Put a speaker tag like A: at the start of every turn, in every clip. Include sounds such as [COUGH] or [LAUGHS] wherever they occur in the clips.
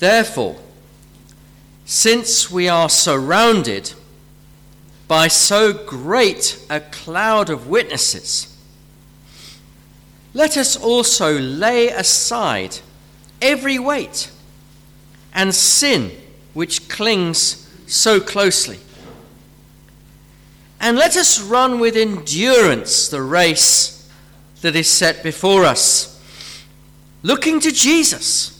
A: Therefore, since we are surrounded by so great a cloud of witnesses, let us also lay aside every weight and sin which clings so closely. And let us run with endurance the race that is set before us, looking to Jesus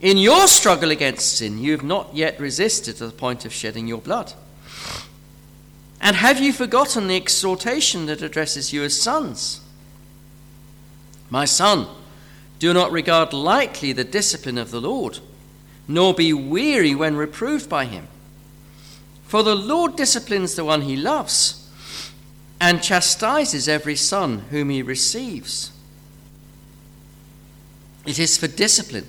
A: In your struggle against sin, you have not yet resisted to the point of shedding your blood. And have you forgotten the exhortation that addresses you as sons? My son, do not regard lightly the discipline of the Lord, nor be weary when reproved by him. For the Lord disciplines the one he loves, and chastises every son whom he receives. It is for discipline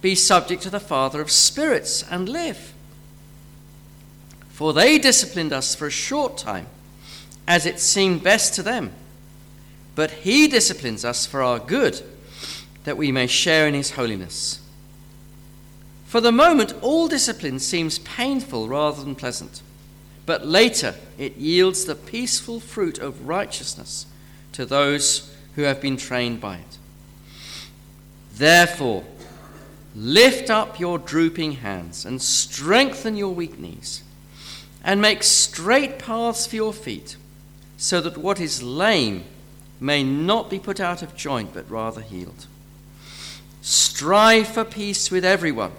A: be subject to the Father of spirits and live. For they disciplined us for a short time, as it seemed best to them. But he disciplines us for our good, that we may share in his holiness. For the moment, all discipline seems painful rather than pleasant, but later it yields the peaceful fruit of righteousness to those who have been trained by it. Therefore, Lift up your drooping hands and strengthen your weak knees, and make straight paths for your feet, so that what is lame may not be put out of joint, but rather healed. Strive for peace with everyone,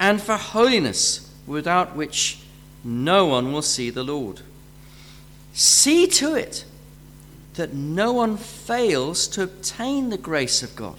A: and for holiness, without which no one will see the Lord. See to it that no one fails to obtain the grace of God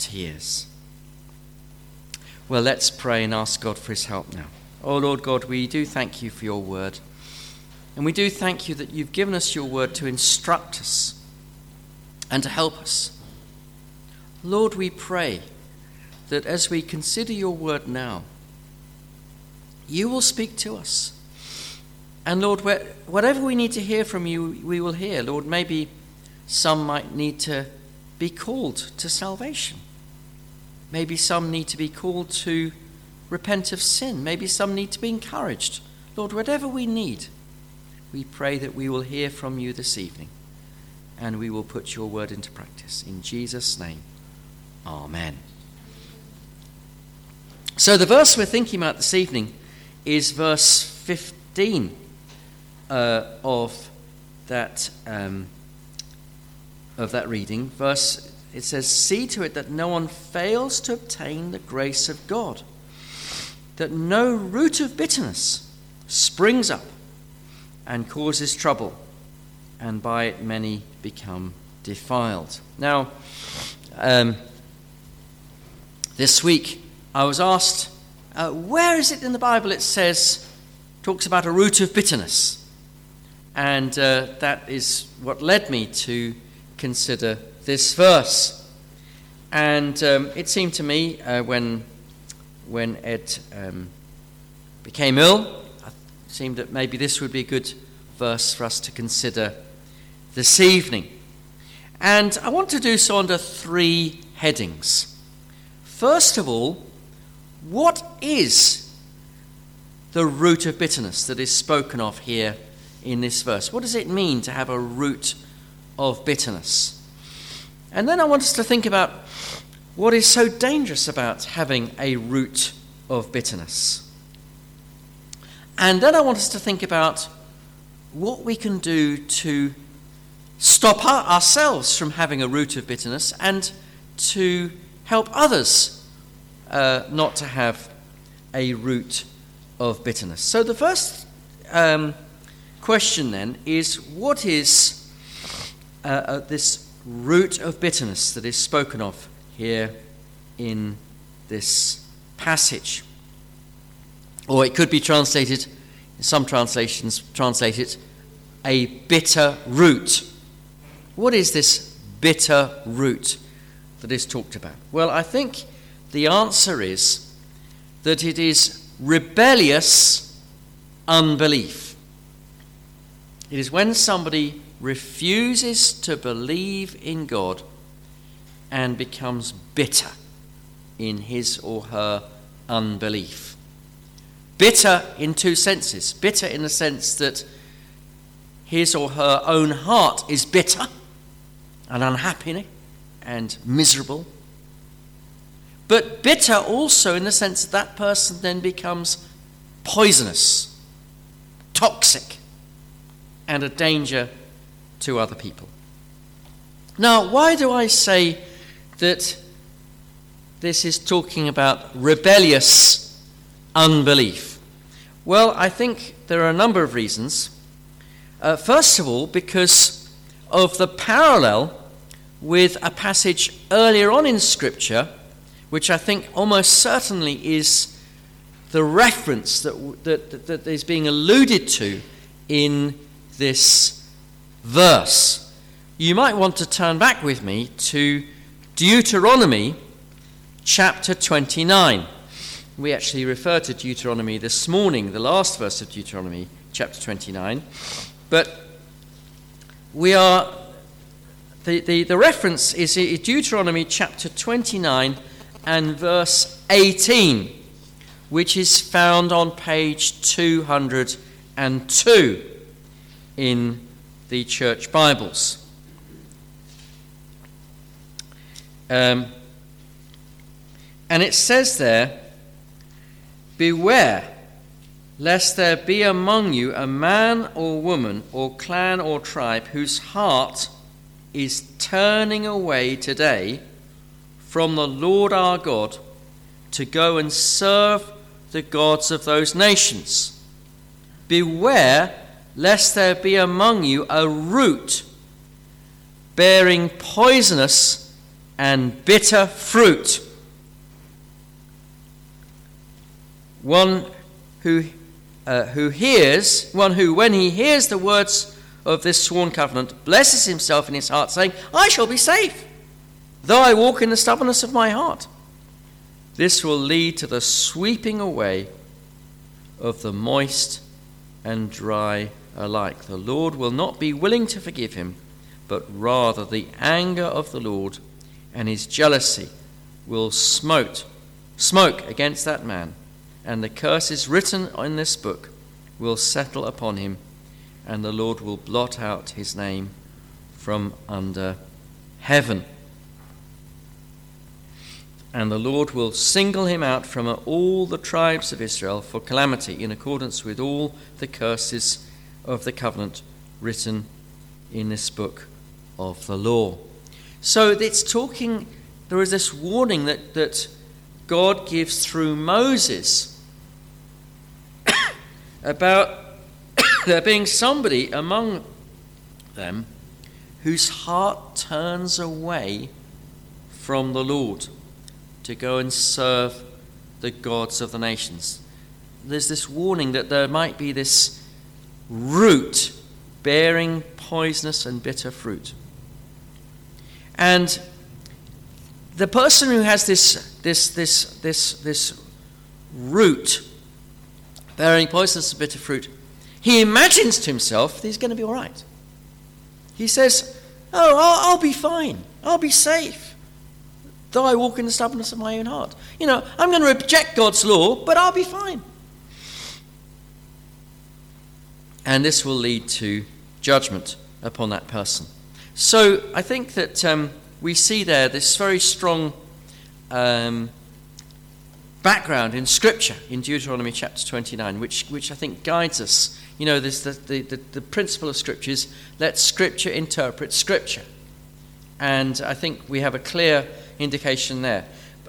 A: tears. Well, let's pray and ask God for his help now. Oh, Lord God, we do thank you for your word. And we do thank you that you've given us your word to instruct us and to help us. Lord, we pray that as we consider your word now, you will speak to us. And Lord, whatever we need to hear from you, we will hear. Lord, maybe some might need to be called to salvation. Maybe some need to be called to repent of sin. Maybe some need to be encouraged. Lord, whatever we need, we pray that we will hear from you this evening and we will put your word into practice. In Jesus' name, Amen. So, the verse we're thinking about this evening is verse 15 uh, of, that, um, of that reading. Verse it says, See to it that no one fails to obtain the grace of God, that no root of bitterness springs up and causes trouble, and by it many become defiled. Now, um, this week I was asked, uh, where is it in the Bible it says, talks about a root of bitterness? And uh, that is what led me to consider this verse. And um, it seemed to me uh, when, when Ed um, became ill. It seemed that maybe this would be a good verse for us to consider this evening. And I want to do so under three headings. First of all, what is the root of bitterness that is spoken of here in this verse? What does it mean to have a root of bitterness? And then I want us to think about what is so dangerous about having a root of bitterness. And then I want us to think about what we can do to stop ourselves from having a root of bitterness and to help others uh, not to have a root of bitterness. So, the first um, question then is what is uh, uh, this root of bitterness that is spoken of here in this passage? Or it could be translated, in some translations translate it, a bitter root. What is this bitter root that is talked about? Well, I think the answer is that it is rebellious unbelief. It is when somebody refuses to believe in God and becomes bitter in his or her unbelief. Bitter in two senses. Bitter in the sense that his or her own heart is bitter and unhappy and miserable. But bitter also in the sense that that person then becomes poisonous, toxic, and a danger to other people. Now, why do I say that this is talking about rebellious unbelief? Well, I think there are a number of reasons. Uh, first of all, because of the parallel with a passage earlier on in Scripture, which I think almost certainly is the reference that, that, that is being alluded to in this verse. You might want to turn back with me to Deuteronomy chapter 29. We actually referred to Deuteronomy this morning, the last verse of Deuteronomy chapter 29. But we are, the, the, the reference is Deuteronomy chapter 29 and verse 18, which is found on page 202 in the church Bibles. Um, and it says there, Beware lest there be among you a man or woman or clan or tribe whose heart is turning away today from the Lord our God to go and serve the gods of those nations. Beware lest there be among you a root bearing poisonous and bitter fruit. One who, uh, who hears, one who, when he hears the words of this sworn covenant, blesses himself in his heart, saying, I shall be safe, though I walk in the stubbornness of my heart. This will lead to the sweeping away of the moist and dry alike. The Lord will not be willing to forgive him, but rather the anger of the Lord and his jealousy will smote, smoke against that man, and the curses written in this book will settle upon him, and the Lord will blot out his name from under heaven. And the Lord will single him out from all the tribes of Israel for calamity in accordance with all the curses of the covenant written in this book of the law. So it's talking, there is this warning that, that God gives through Moses [COUGHS] about [COUGHS] there being somebody among them whose heart turns away from the Lord to go and serve the gods of the nations. There's this warning that there might be this root bearing poisonous and bitter fruit. And the person who has this, this, this, this, this root bearing poisonous and bitter fruit, he imagines to himself that he's going to be all right. He says, Oh, I'll, I'll be fine. I'll be safe. Though I walk in the stubbornness of my own heart. You know, I'm going to reject God's law, but I'll be fine. And this will lead to judgment upon that person. So I think that um, we see there this very strong um, background in Scripture in Deuteronomy chapter 29, which, which I think guides us. You know, the, the, the, the principle of Scripture is let Scripture interpret Scripture. And I think we have a clear indication there.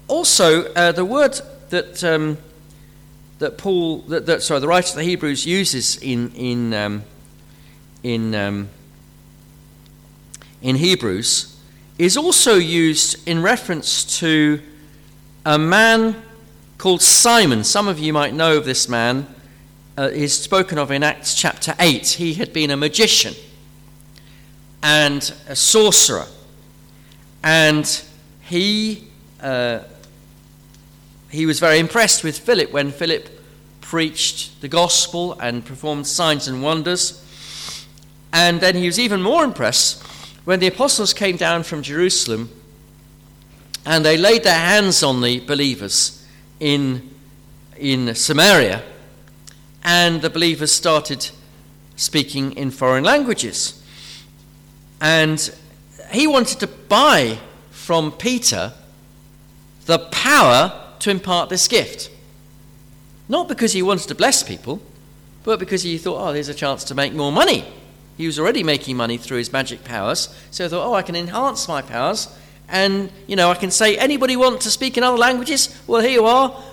A: Also, uh, the word that, um, that Paul, that, that, sorry, the writer of the Hebrews uses in, in, um, in, um, in Hebrews is also used in reference to a man called Simon. Some of you might know of this man. Uh, is spoken of in Acts chapter 8. He had been a magician and a sorcerer. And he, uh, he was very impressed with Philip when Philip preached the gospel and performed signs and wonders. And then he was even more impressed when the apostles came down from Jerusalem and they laid their hands on the believers in, in Samaria, and the believers started speaking in foreign languages. And he wanted to buy from Peter the power to impart this gift. Not because he wanted to bless people, but because he thought, oh, there's a chance to make more money. He was already making money through his magic powers, so he thought, oh, I can enhance my powers and you know I can say anybody want to speak in other languages? Well, here you are.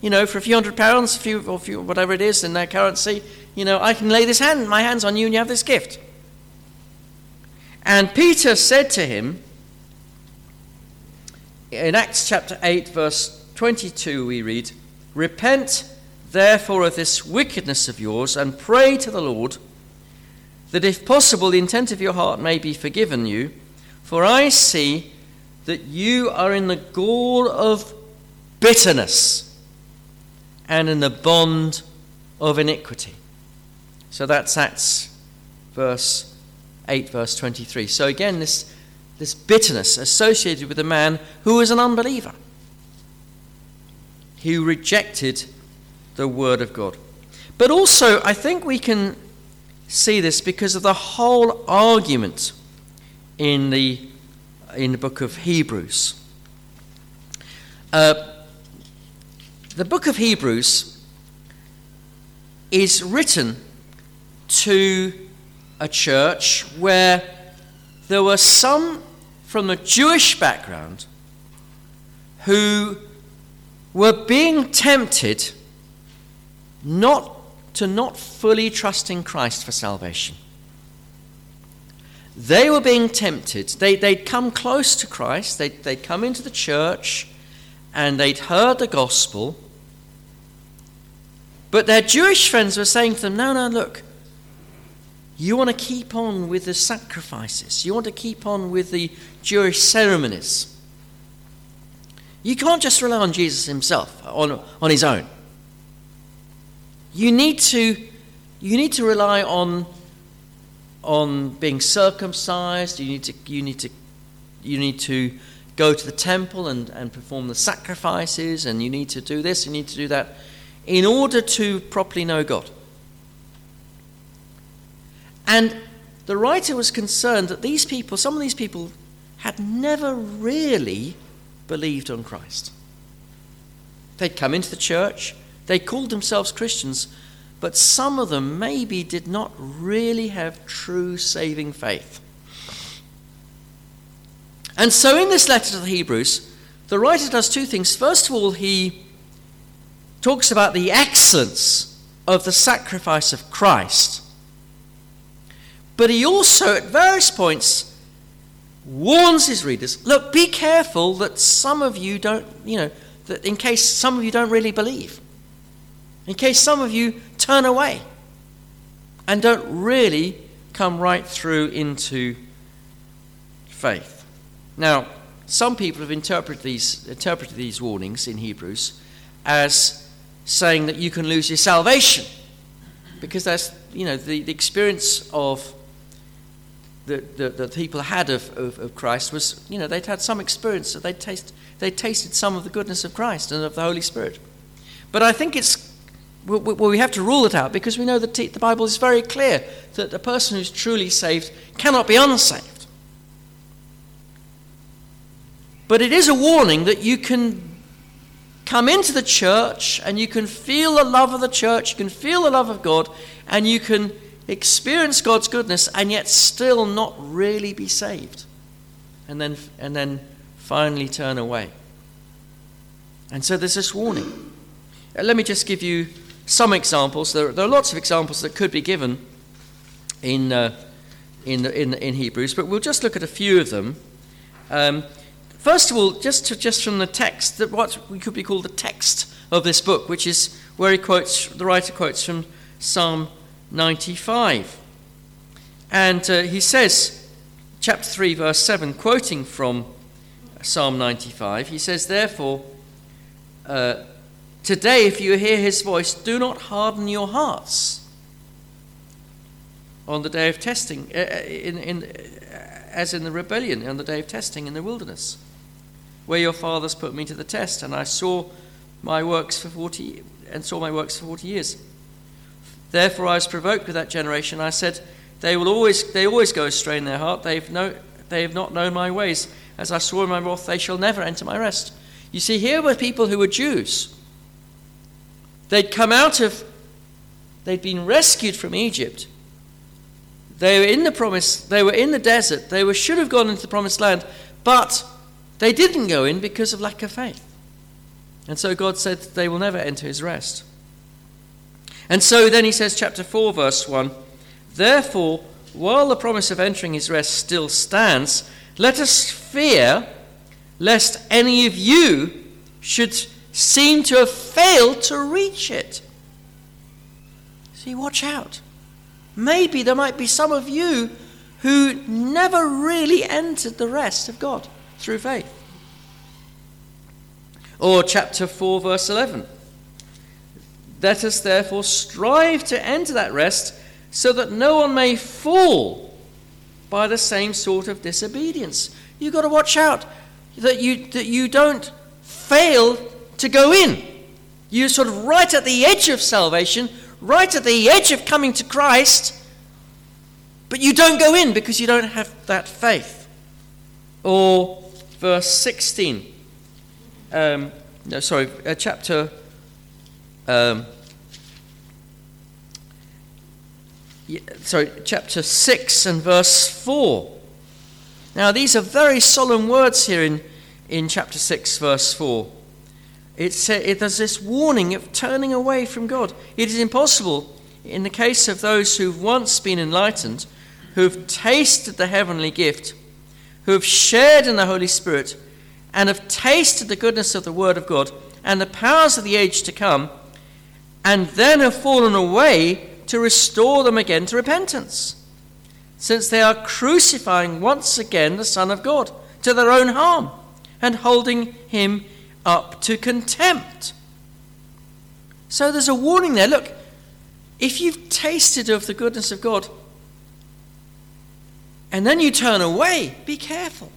A: You know, for a few hundred pounds, a few or few, whatever it is in their currency, you know, I can lay this hand, my hands on you, and you have this gift. And Peter said to him in Acts chapter 8, verse 22, we read, Repent therefore of this wickedness of yours, and pray to the Lord that if possible the intent of your heart may be forgiven you. For I see that you are in the gall of bitterness and in the bond of iniquity. So that's Acts verse 8, verse 23. So again, this, this bitterness associated with a man who was an unbeliever, who rejected the word of God. But also, I think we can see this because of the whole argument in the in the book of Hebrews. Uh, the book of Hebrews is written to a church where there were some from a Jewish background who were being tempted not to not fully trust in Christ for salvation. They were being tempted. They, they'd come close to Christ, they'd, they'd come into the church, and they'd heard the gospel. But their Jewish friends were saying to them, No, no, look, you want to keep on with the sacrifices, you want to keep on with the Jewish ceremonies. You can't just rely on Jesus himself, on, on his own. You need to, you need to rely on on being circumcised. You need to, you need to, you need to go to the temple and, and perform the sacrifices, and you need to do this, you need to do that, in order to properly know God. And the writer was concerned that these people, some of these people, had never really believed on Christ. They'd come into the church, they called themselves Christians, but some of them maybe did not really have true saving faith. And so, in this letter to the Hebrews, the writer does two things. First of all, he talks about the excellence of the sacrifice of Christ, but he also, at various points, warns his readers look, be careful that some of you don't, you know, that in case some of you don't really believe, in case some of you turn away and don't really come right through into faith. Now, some people have interpreted these, interpreted these warnings in Hebrews as saying that you can lose your salvation because that's, you know, the, the experience of that the, the people had of, of, of, Christ was, you know, they'd had some experience, that they'd, taste, they'd tasted some of the goodness of Christ and of the Holy Spirit. But I think it's, well, we have to rule it out because we know that the Bible is very clear that a person who's truly saved cannot be unsaved. But it is a warning that you can come into the church and you can feel the love of the church, you can feel the love of God, and you can experience God's goodness and yet still not really be saved. And then, and then finally turn away. And so there's this warning. Uh, let me just give you some examples. There, there are lots of examples that could be given in, uh, in, in, in Hebrews, but we'll just look at a few of them. Um, first of all, just, to, just from the text, that what we could be called the text of this book, which is where he quotes, the writer quotes from Psalm 95. And uh, he says, chapter 3, verse 7, quoting from Psalm 95, he says, Therefore, uh, today, if you hear his voice, do not harden your hearts on the day of testing, uh, in, in, uh, as in the rebellion on the day of testing in the wilderness, where your fathers put me to the test, and I saw my works for 40 and saw my works for 40 years. Therefore, I was provoked with that generation. I said, They will always, they always go astray in their heart. They've no, they have not known my ways. As I swore in my wrath, they shall never enter my rest. You see, here were people who were Jews. They'd come out of, they'd been rescued from Egypt. They were in the promise, they were in the desert. They were, should have gone into the promised land, but they didn't go in because of lack of faith. And so God said they will never enter his rest. And so then he says, chapter 4, verse 1 Therefore, while the promise of entering his rest still stands, let us fear lest any of you should seem to have failed to reach it. See, watch out. Maybe there might be some of you who never really entered the rest of God through faith. Or chapter 4, verse 11. Let us therefore strive to enter that rest so that no one may fall by the same sort of disobedience. You've got to watch out that you, that you don't fail to go in. You're sort of right at the edge of salvation, right at the edge of coming to Christ, but you don't go in because you don't have that faith. Or verse 16. Um, no, sorry, uh, chapter um, sorry, chapter 6 and verse 4. Now, these are very solemn words here in, in chapter 6, verse 4. It's, it, there's this warning of turning away from God. It is impossible, in the case of those who've once been enlightened, who've tasted the heavenly gift, who have shared in the Holy Spirit, and have tasted the goodness of the Word of God and the powers of the age to come, and then have fallen away to restore them again to repentance, since they are crucifying once again the Son of God to their own harm and holding him up to contempt. So there's a warning there. Look, if you've tasted of the goodness of God and then you turn away, be careful,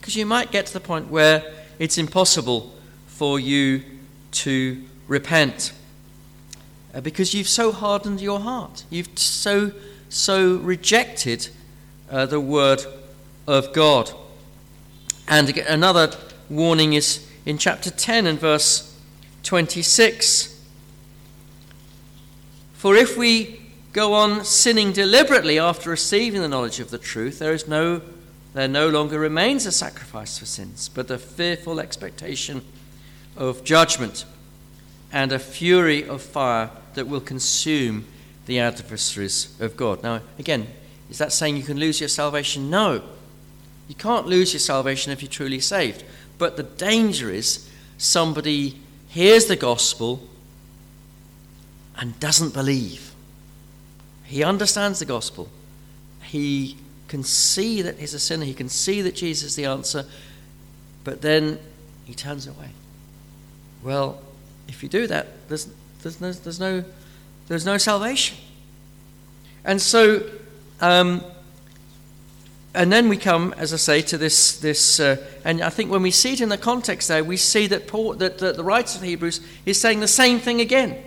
A: because you might get to the point where it's impossible for you to repent. Uh, because you've so hardened your heart. You've so, so rejected uh, the word of God. And another warning is in chapter 10 and verse 26. For if we go on sinning deliberately after receiving the knowledge of the truth, there is no there no longer remains a sacrifice for sins, but the fearful expectation of judgment and a fury of fire that will consume the adversaries of God. Now, again, is that saying you can lose your salvation? No. You can't lose your salvation if you're truly saved. But the danger is somebody hears the gospel and doesn't believe. He understands the gospel. He can see that he's a sinner. He can see that Jesus is the answer. But then he turns away. Well, if you do that, there's, there's, no, there's, no, there's no salvation. And so, um, and then we come, as I say, to this, this uh, and I think when we see it in the context there, we see that, Paul, that, that the writer of Hebrews is saying the same thing again.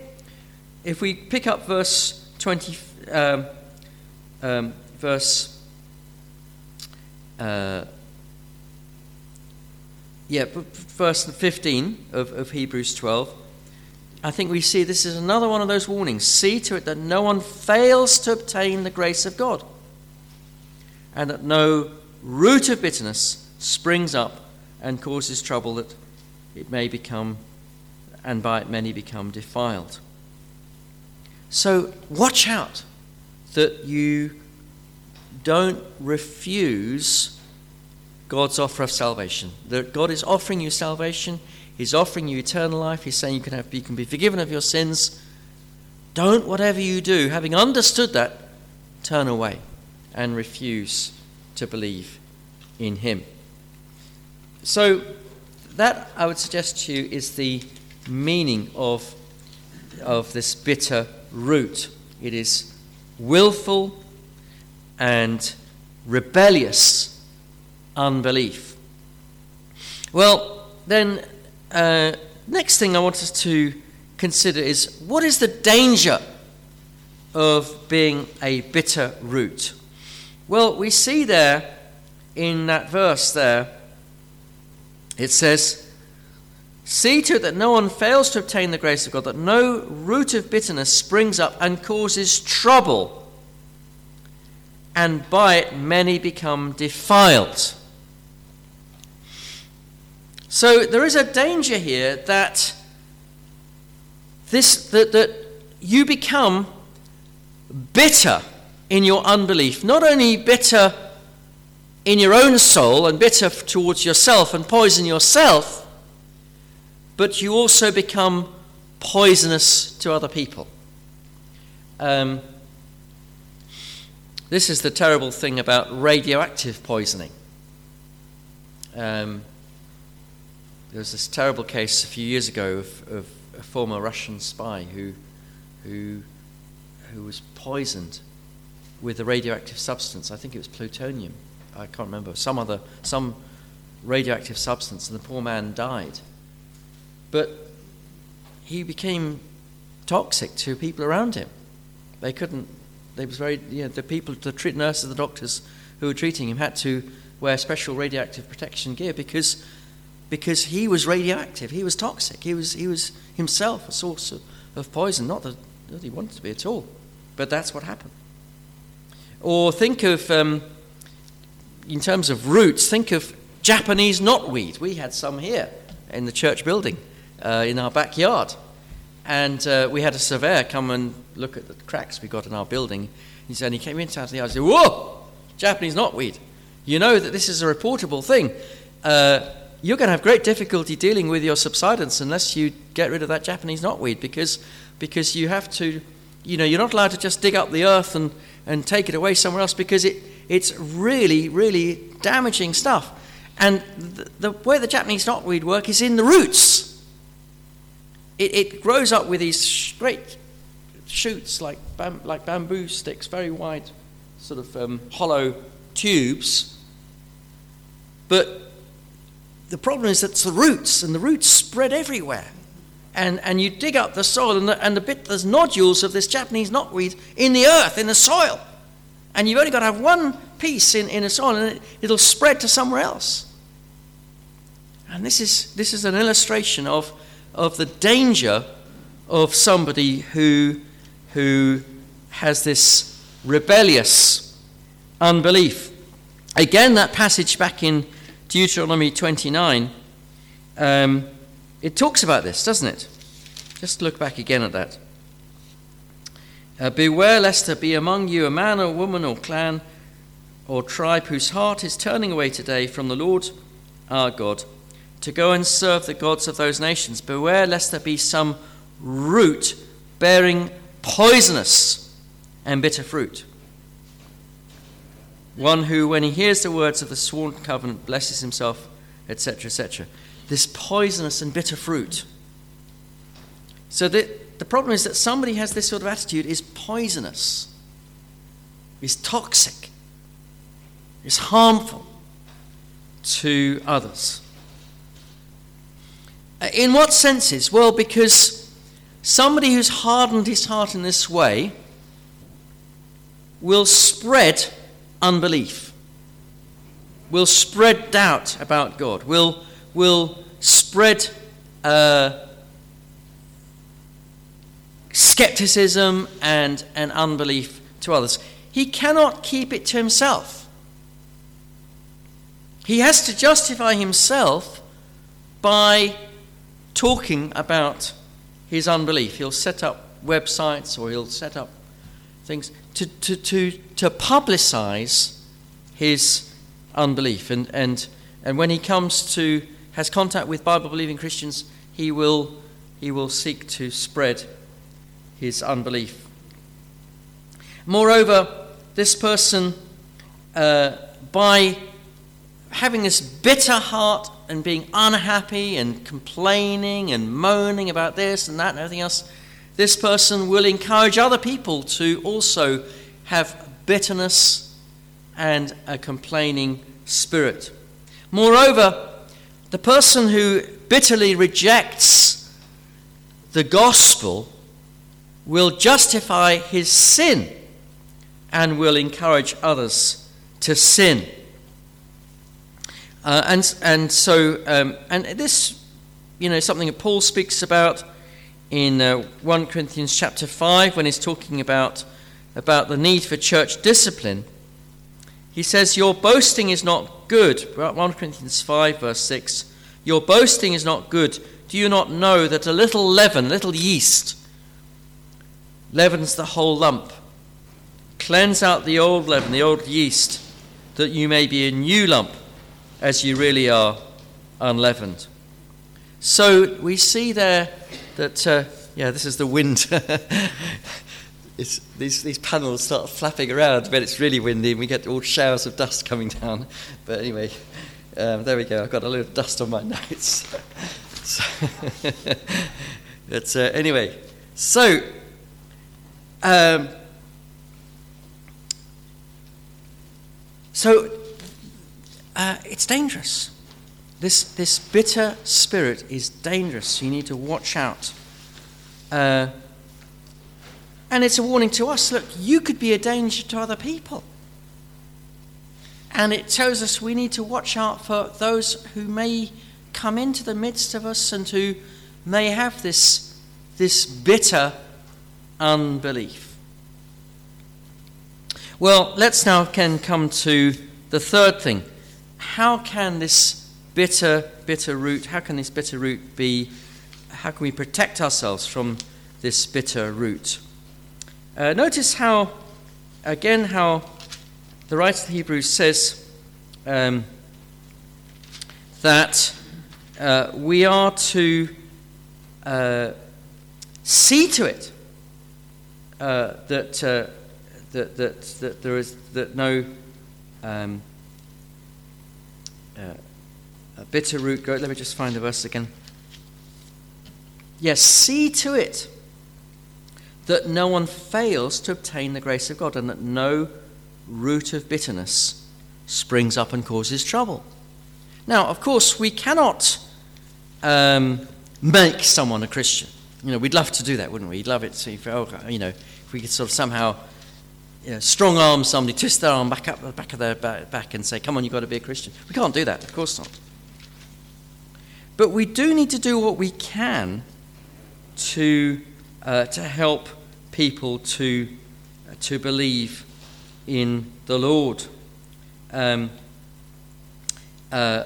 A: If we pick up verse 20, um, um, verse, uh, yeah, verse 15 of, of Hebrews 12, I think we see this is another one of those warnings. See to it that no one fails to obtain the grace of God and that no root of bitterness springs up and causes trouble that it may become, and by it many become defiled. So watch out that you don't refuse God's offer of salvation. That God is offering you salvation, He's offering you eternal life, He's saying you can, have, you can be forgiven of your sins. Don't, whatever you do, having understood that, turn away and refuse to believe in him. So, that I would suggest to you is the meaning of, of this bitter root. It is willful and rebellious unbelief. Well, then, uh, next thing I want us to consider is what is the danger of being a bitter root? Well, we see there in that verse there, it says, See to it that no one fails to obtain the grace of God, that no root of bitterness springs up and causes trouble, and by it many become defiled. So there is a danger here that this that, that you become bitter in your unbelief, not only bitter in your own soul and bitter towards yourself and poison yourself, but you also become poisonous to other people. Um, this is the terrible thing about radioactive poisoning. Um, there was this terrible case a few years ago of, of a former Russian spy who, who, who was poisoned with a radioactive substance. I think it was plutonium. I can't remember. Some other, some radioactive substance, and the poor man died. But he became toxic to people around him. They couldn't, they was very, you know, the people, the treat, nurses, the doctors who were treating him had to wear special radioactive protection gear because, because he was radioactive. He was toxic. He was, he was himself a source of, of poison. Not that, that he wanted to be at all, but that's what happened. Or think of, um, in terms of roots, think of Japanese knotweed. We had some here in the church building uh, in our backyard. And uh, we had a surveyor come and look at the cracks we got in our building. He said, and he came into the house and said, Whoa, Japanese knotweed. You know that this is a reportable thing. Uh, you're going to have great difficulty dealing with your subsidence unless you get rid of that Japanese knotweed because, because you have to, you know, you're not allowed to just dig up the earth and, and take it away somewhere else because it, it's really, really damaging stuff. And the, the way the Japanese knotweed work is in the roots. It, it grows up with these great shoots like, bam, like bamboo sticks, very wide, sort of um, hollow tubes. But the problem is it's the roots, and the roots spread everywhere and, and you dig up the soil, and the, and the bit, there's nodules of this Japanese knotweed in the earth, in the soil. And you've only got to have one piece in, in the soil, and it, it'll spread to somewhere else. And this is, this is an illustration of, of the danger of somebody who, who has this rebellious unbelief. Again, that passage back in Deuteronomy 29. Um, it talks about this, doesn't it? Just look back again at that. Uh, Beware lest there be among you a man or woman or clan or tribe whose heart is turning away today from the Lord our God to go and serve the gods of those nations. Beware lest there be some root bearing poisonous and bitter fruit. One who, when he hears the words of the sworn covenant, blesses himself, etc., etc this poisonous and bitter fruit. So the, the problem is that somebody has this sort of attitude is poisonous, is toxic, is harmful to others. Uh, in what senses? Well, because somebody who's hardened his heart in this way will spread unbelief, will spread doubt about God, will, will spread uh, skepticism and, and unbelief to others. He cannot keep it to himself. He has to justify himself by talking about his unbelief. He'll set up websites or he'll set up things to, to, to, to publicize his unbelief. And, and, and when he comes to, has contact with Bible believing Christians, he will, he will seek to spread his unbelief. Moreover, this person, uh, by having this bitter heart and being unhappy and complaining and moaning about this and that and everything else, this person will encourage other people to also have bitterness and a complaining spirit. Moreover, the person who bitterly rejects the gospel will justify his sin and will encourage others to sin. Uh, and, and so, um, and this, you know, something that Paul speaks about in uh, 1 Corinthians chapter 5 when he's talking about, about the need for church discipline. He says, Your boasting is not good. 1 Corinthians 5, verse 6. Your boasting is not good. Do you not know that a little leaven, little yeast, leavens the whole lump? Cleanse out the old leaven, the old yeast, that you may be a new lump, as you really are unleavened. So we see there that, uh, yeah, this is the wind. [LAUGHS] these, these panels start flapping around when it's really windy and we get all showers of dust coming down. But anyway, um, there we go. I've got a little dust on my [LAUGHS] notes. so, [LAUGHS] but uh, anyway, so um, so uh, it's dangerous. This, this bitter spirit is dangerous. You need to watch out. Uh, and it's a warning to us look, you could be a danger to other people. And it tells us we need to watch out for those who may come into the midst of us and who may have this, this bitter unbelief. Well, let's now can come to the third thing. How can this bitter, bitter root, how can this bitter root be, how can we protect ourselves from this bitter root? Uh, notice how, again, how the writer of the Hebrews says um, that uh, we are to uh, see to it uh, that, uh, that, that, that there is that no um, uh, a bitter root goat. Let me just find the verse again. Yes, see to it that no one fails to obtain the grace of God and that no root of bitterness springs up and causes trouble. Now, of course, we cannot um, make someone a Christian. You know, we'd love to do that, wouldn't we? We'd love it to, if, oh, you know, if we could sort of somehow you know, strong arm somebody, twist their arm back up the back of their back and say, come on, you've got to be a Christian. We can't do that, of course not. But we do need to do what we can to, uh, to help people to, uh, to believe in the Lord. Um, uh,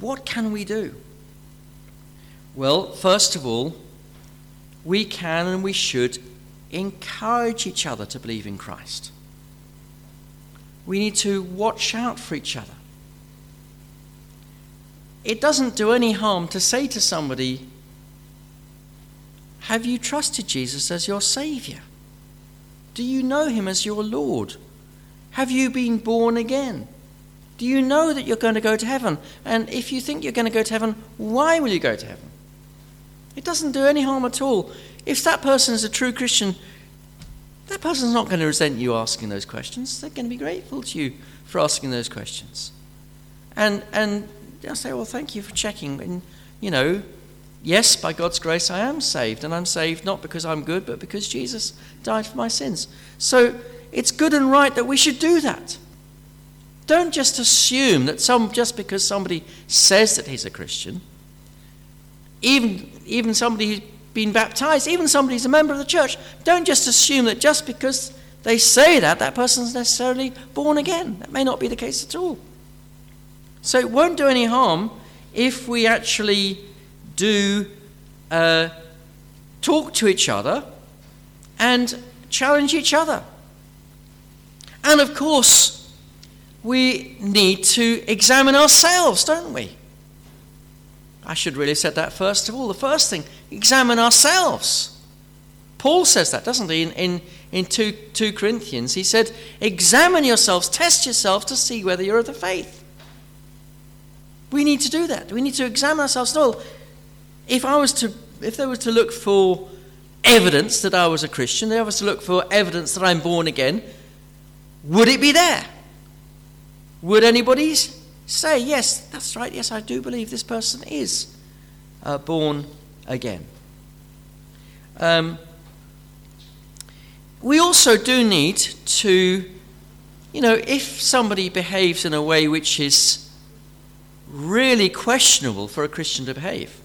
A: what can we do? Well, first of all, we can and we should encourage each other to believe in Christ. We need to watch out for each other it doesn't do any harm to say to somebody, Have you trusted Jesus as your Saviour? Do you know Him as your Lord? Have you been born again? Do you know that you're going to go to heaven? And if you think you're going to go to heaven, why will you go to heaven? It doesn't do any harm at all. If that person is a true Christian, that person's not going to resent you asking those questions. They're going to be grateful to you for asking those questions. And, and they'll say, well, thank you for checking. And, you know, yes, by God's grace, I am saved. And I'm saved not because I'm good, but because Jesus died for my sins. So it's good and right that we should do that. Don't just assume that some, just because somebody says that he's a Christian, even, even somebody who's been baptized, even somebody who's a member of the church, don't just assume that just because they say that, that person's necessarily born again. That may not be the case at all. So it won't do any harm if we actually do uh, talk to each other and challenge each other. And of course, we need to examine ourselves, don't we? I should really have said that first of all. The first thing, examine ourselves. Paul says that, doesn't he, in, in, in 2, 2 Corinthians? He said, Examine yourselves, test yourselves to see whether you're of the faith. We need to do that. We need to examine ourselves. No, if I was to, if there was to look for evidence that I was a Christian, I was to look for evidence that I'm born again, would it be there? Would anybody say, yes, that's right, yes, I do believe this person is uh, born again? Um, we also do need to, you know, if somebody behaves in a way which is really questionable for a Christian to behave,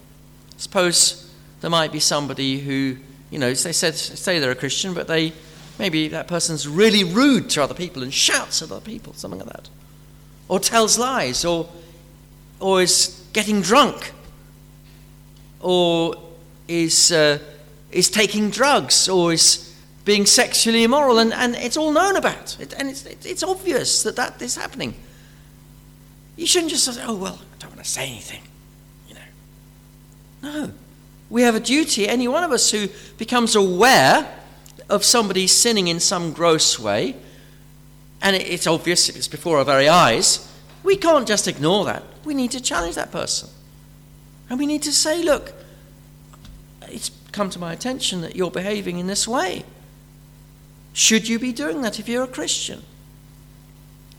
A: suppose there might be somebody who, you know, they say they're a Christian, but they maybe that person's really rude to other people and shouts at other people, something like that, or tells lies, or or is getting drunk, or is uh, is taking drugs, or is being sexually immoral, and, and it's all known about. It, and it's, it's obvious that that is happening. You shouldn't just say, oh, well, I don't want to say anything. You know. No. We have a duty, any one of us who becomes aware of somebody sinning in some gross way, and it's obvious, it's before our very eyes, we can't just ignore that. We need to challenge that person. And we need to say, look, it's come to my attention that you're behaving in this way. Should you be doing that if you're a Christian?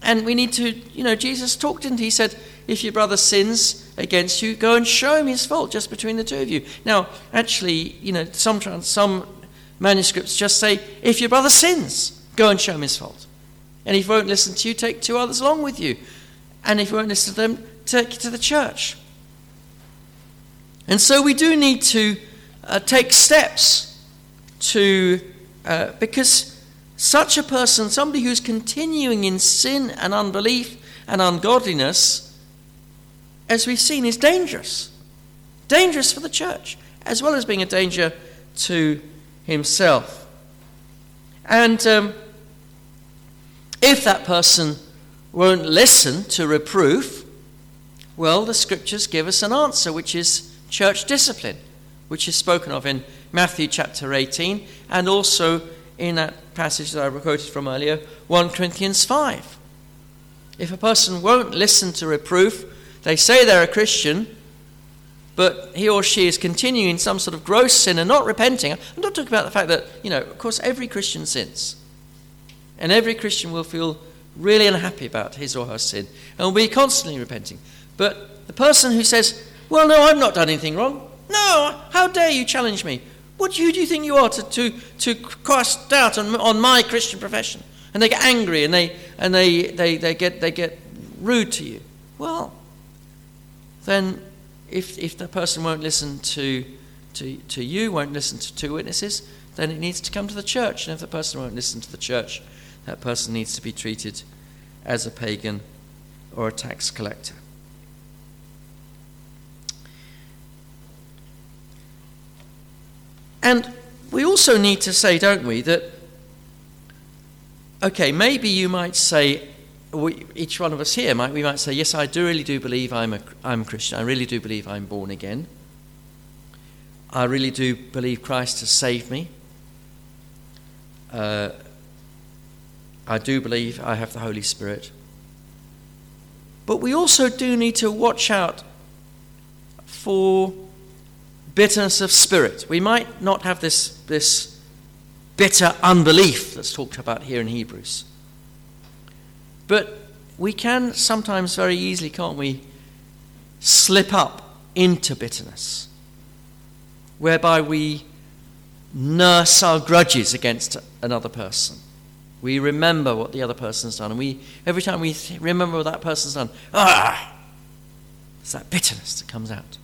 A: And we need to, you know, Jesus talked and he said, if your brother sins against you, go and show him his fault just between the two of you. Now, actually, you know, some, some manuscripts just say, if your brother sins, go and show him his fault. And if he won't listen to you, take two others along with you. And if he won't listen to them, take you to the church. And so we do need to uh, take steps to, uh, because such a person, somebody who's continuing in sin and unbelief and ungodliness, as we've seen, is dangerous. Dangerous for the church, as well as being a danger to himself. And um, if that person won't listen to reproof, well, the scriptures give us an answer, which is church discipline, which is spoken of in Matthew chapter 18 and also in that passage that I quoted from earlier, 1 Corinthians 5. If a person won't listen to reproof, they say they're a Christian, but he or she is continuing some sort of gross sin and not repenting. I'm not talking about the fact that, you know, of course, every Christian sins. And every Christian will feel really unhappy about his or her sin and will be constantly repenting. But the person who says, Well, no, I've not done anything wrong. No, how dare you challenge me? What who do you think you are to, to, to cast doubt on, on my Christian profession? And they get angry and they, and they, they, they, get, they get rude to you. Well, then if, if the person won't listen to, to, to you, won't listen to two witnesses, then it needs to come to the church. And if the person won't listen to the church, that person needs to be treated as a pagan or a tax collector. And we also need to say, don't we, that, okay, maybe you might say, we, each one of us here, might, we might say, yes, I do really do believe I'm a, I'm a Christian. I really do believe I'm born again. I really do believe Christ has saved me. Uh, I do believe I have the Holy Spirit. But we also do need to watch out for bitterness of spirit. We might not have this, this bitter unbelief that's talked about here in Hebrews. But we can sometimes very easily, can't we, slip up into bitterness, whereby we nurse our grudges against another person. We remember what the other person's done, and we every time we th- remember what that person's done, ah, it's that bitterness that comes out.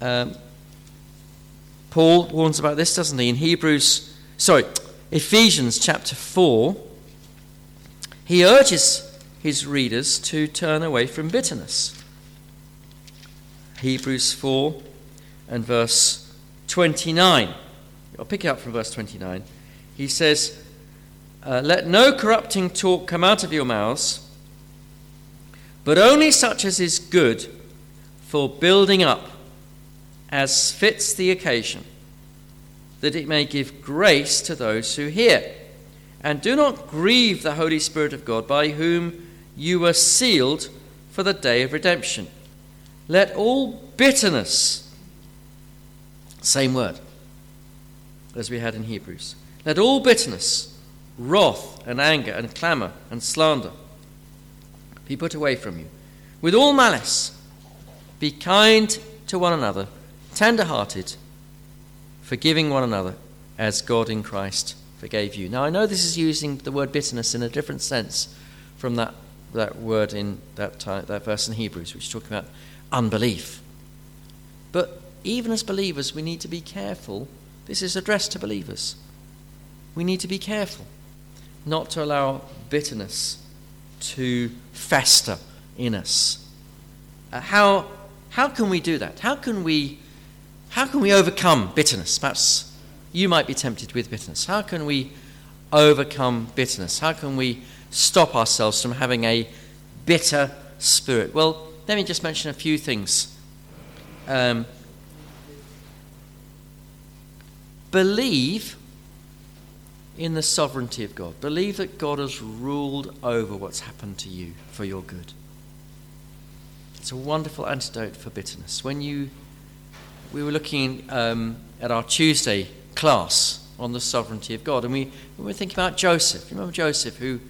A: Um, Paul warns about this, doesn't he? In Hebrews, sorry, Ephesians chapter 4, he urges his readers to turn away from bitterness. Hebrews 4 and verse 29. I'll pick it up from verse 29. He says, uh, Let no corrupting talk come out of your mouths, but only such as is good for building up as fits the occasion, that it may give grace to those who hear. And do not grieve the Holy Spirit of God, by whom you were sealed for the day of redemption. Let all bitterness, same word as we had in Hebrews, let all bitterness, wrath, and anger, and clamour, and slander be put away from you. With all malice, be kind to one another tender hearted, forgiving one another as God in Christ forgave you. Now, I know this is using the word bitterness in a different sense from that, that word in that, time, that verse in Hebrews, which is talking about unbelief. But even as believers, we need to be careful. This is addressed to believers. We need to be careful not to allow bitterness to fester in us. Uh, how, how can we do that? How can we how can we overcome bitterness? Perhaps you might be tempted with bitterness. How can we overcome bitterness? How can we stop ourselves from having a bitter spirit? Well, let me just mention a few things. Um, believe in the sovereignty of God. Believe that God has ruled over what's happened to you for your good. It's a wonderful antidote for bitterness. When you we were looking um, at our Tuesday class on the sovereignty of God, and we, we were thinking about Joseph. You remember Joseph, who,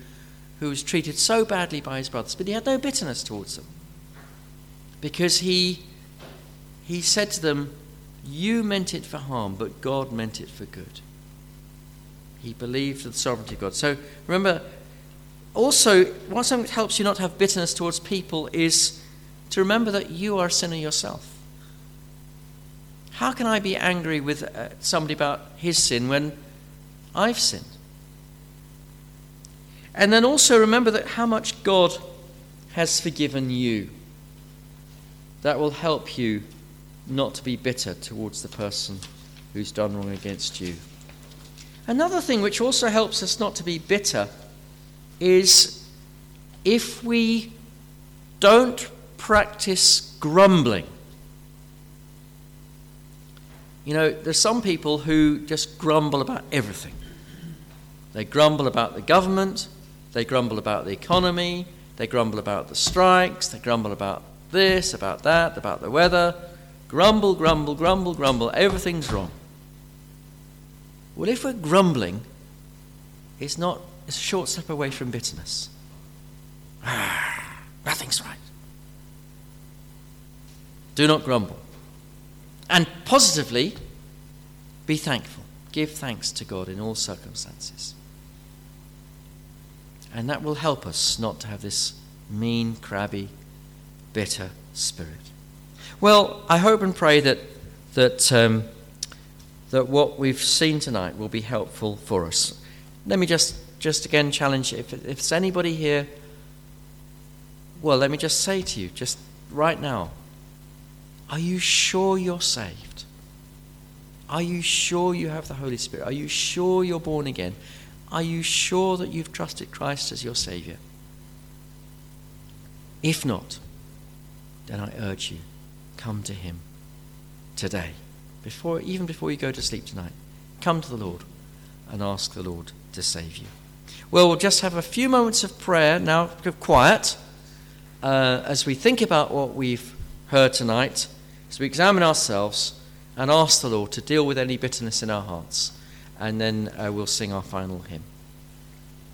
A: who was treated so badly by his brothers, but he had no bitterness towards them. Because he, he said to them, You meant it for harm, but God meant it for good. He believed in the sovereignty of God. So remember, also, what helps you not have bitterness towards people is to remember that you are a sinner yourself. How can I be angry with uh, somebody about his sin when I've sinned? And then also remember that how much God has forgiven you. That will help you not to be bitter towards the person who's done wrong against you. Another thing which also helps us not to be bitter is if we don't practice grumbling. You know, there's some people who just grumble about everything. They grumble about the government, they grumble about the economy, they grumble about the strikes, they grumble about this, about that, about the weather. Grumble, grumble, grumble, grumble, everything's wrong. Well, if we're grumbling, it's not it's a short step away from bitterness. Ah, nothing's right. Do not grumble. And positively, be thankful. Give thanks to God in all circumstances. And that will help us not to have this mean, crabby, bitter spirit. Well, I hope and pray that, that, um, that what we've seen tonight will be helpful for us. Let me just, just again challenge if, if there's anybody here, well, let me just say to you, just right now, are you sure you're saved? Are you sure you have the Holy Spirit? Are you sure you're born again? Are you sure that you've trusted Christ as your Savior? If not, then I urge you, come to Him today, before, even before you go to sleep tonight. Come to the Lord and ask the Lord to save you. Well, we'll just have a few moments of prayer now, of quiet, uh, as we think about what we've heard tonight So we examine ourselves and ask the Lord to deal with any bitterness in our hearts, and then uh, we'll sing our final hymn.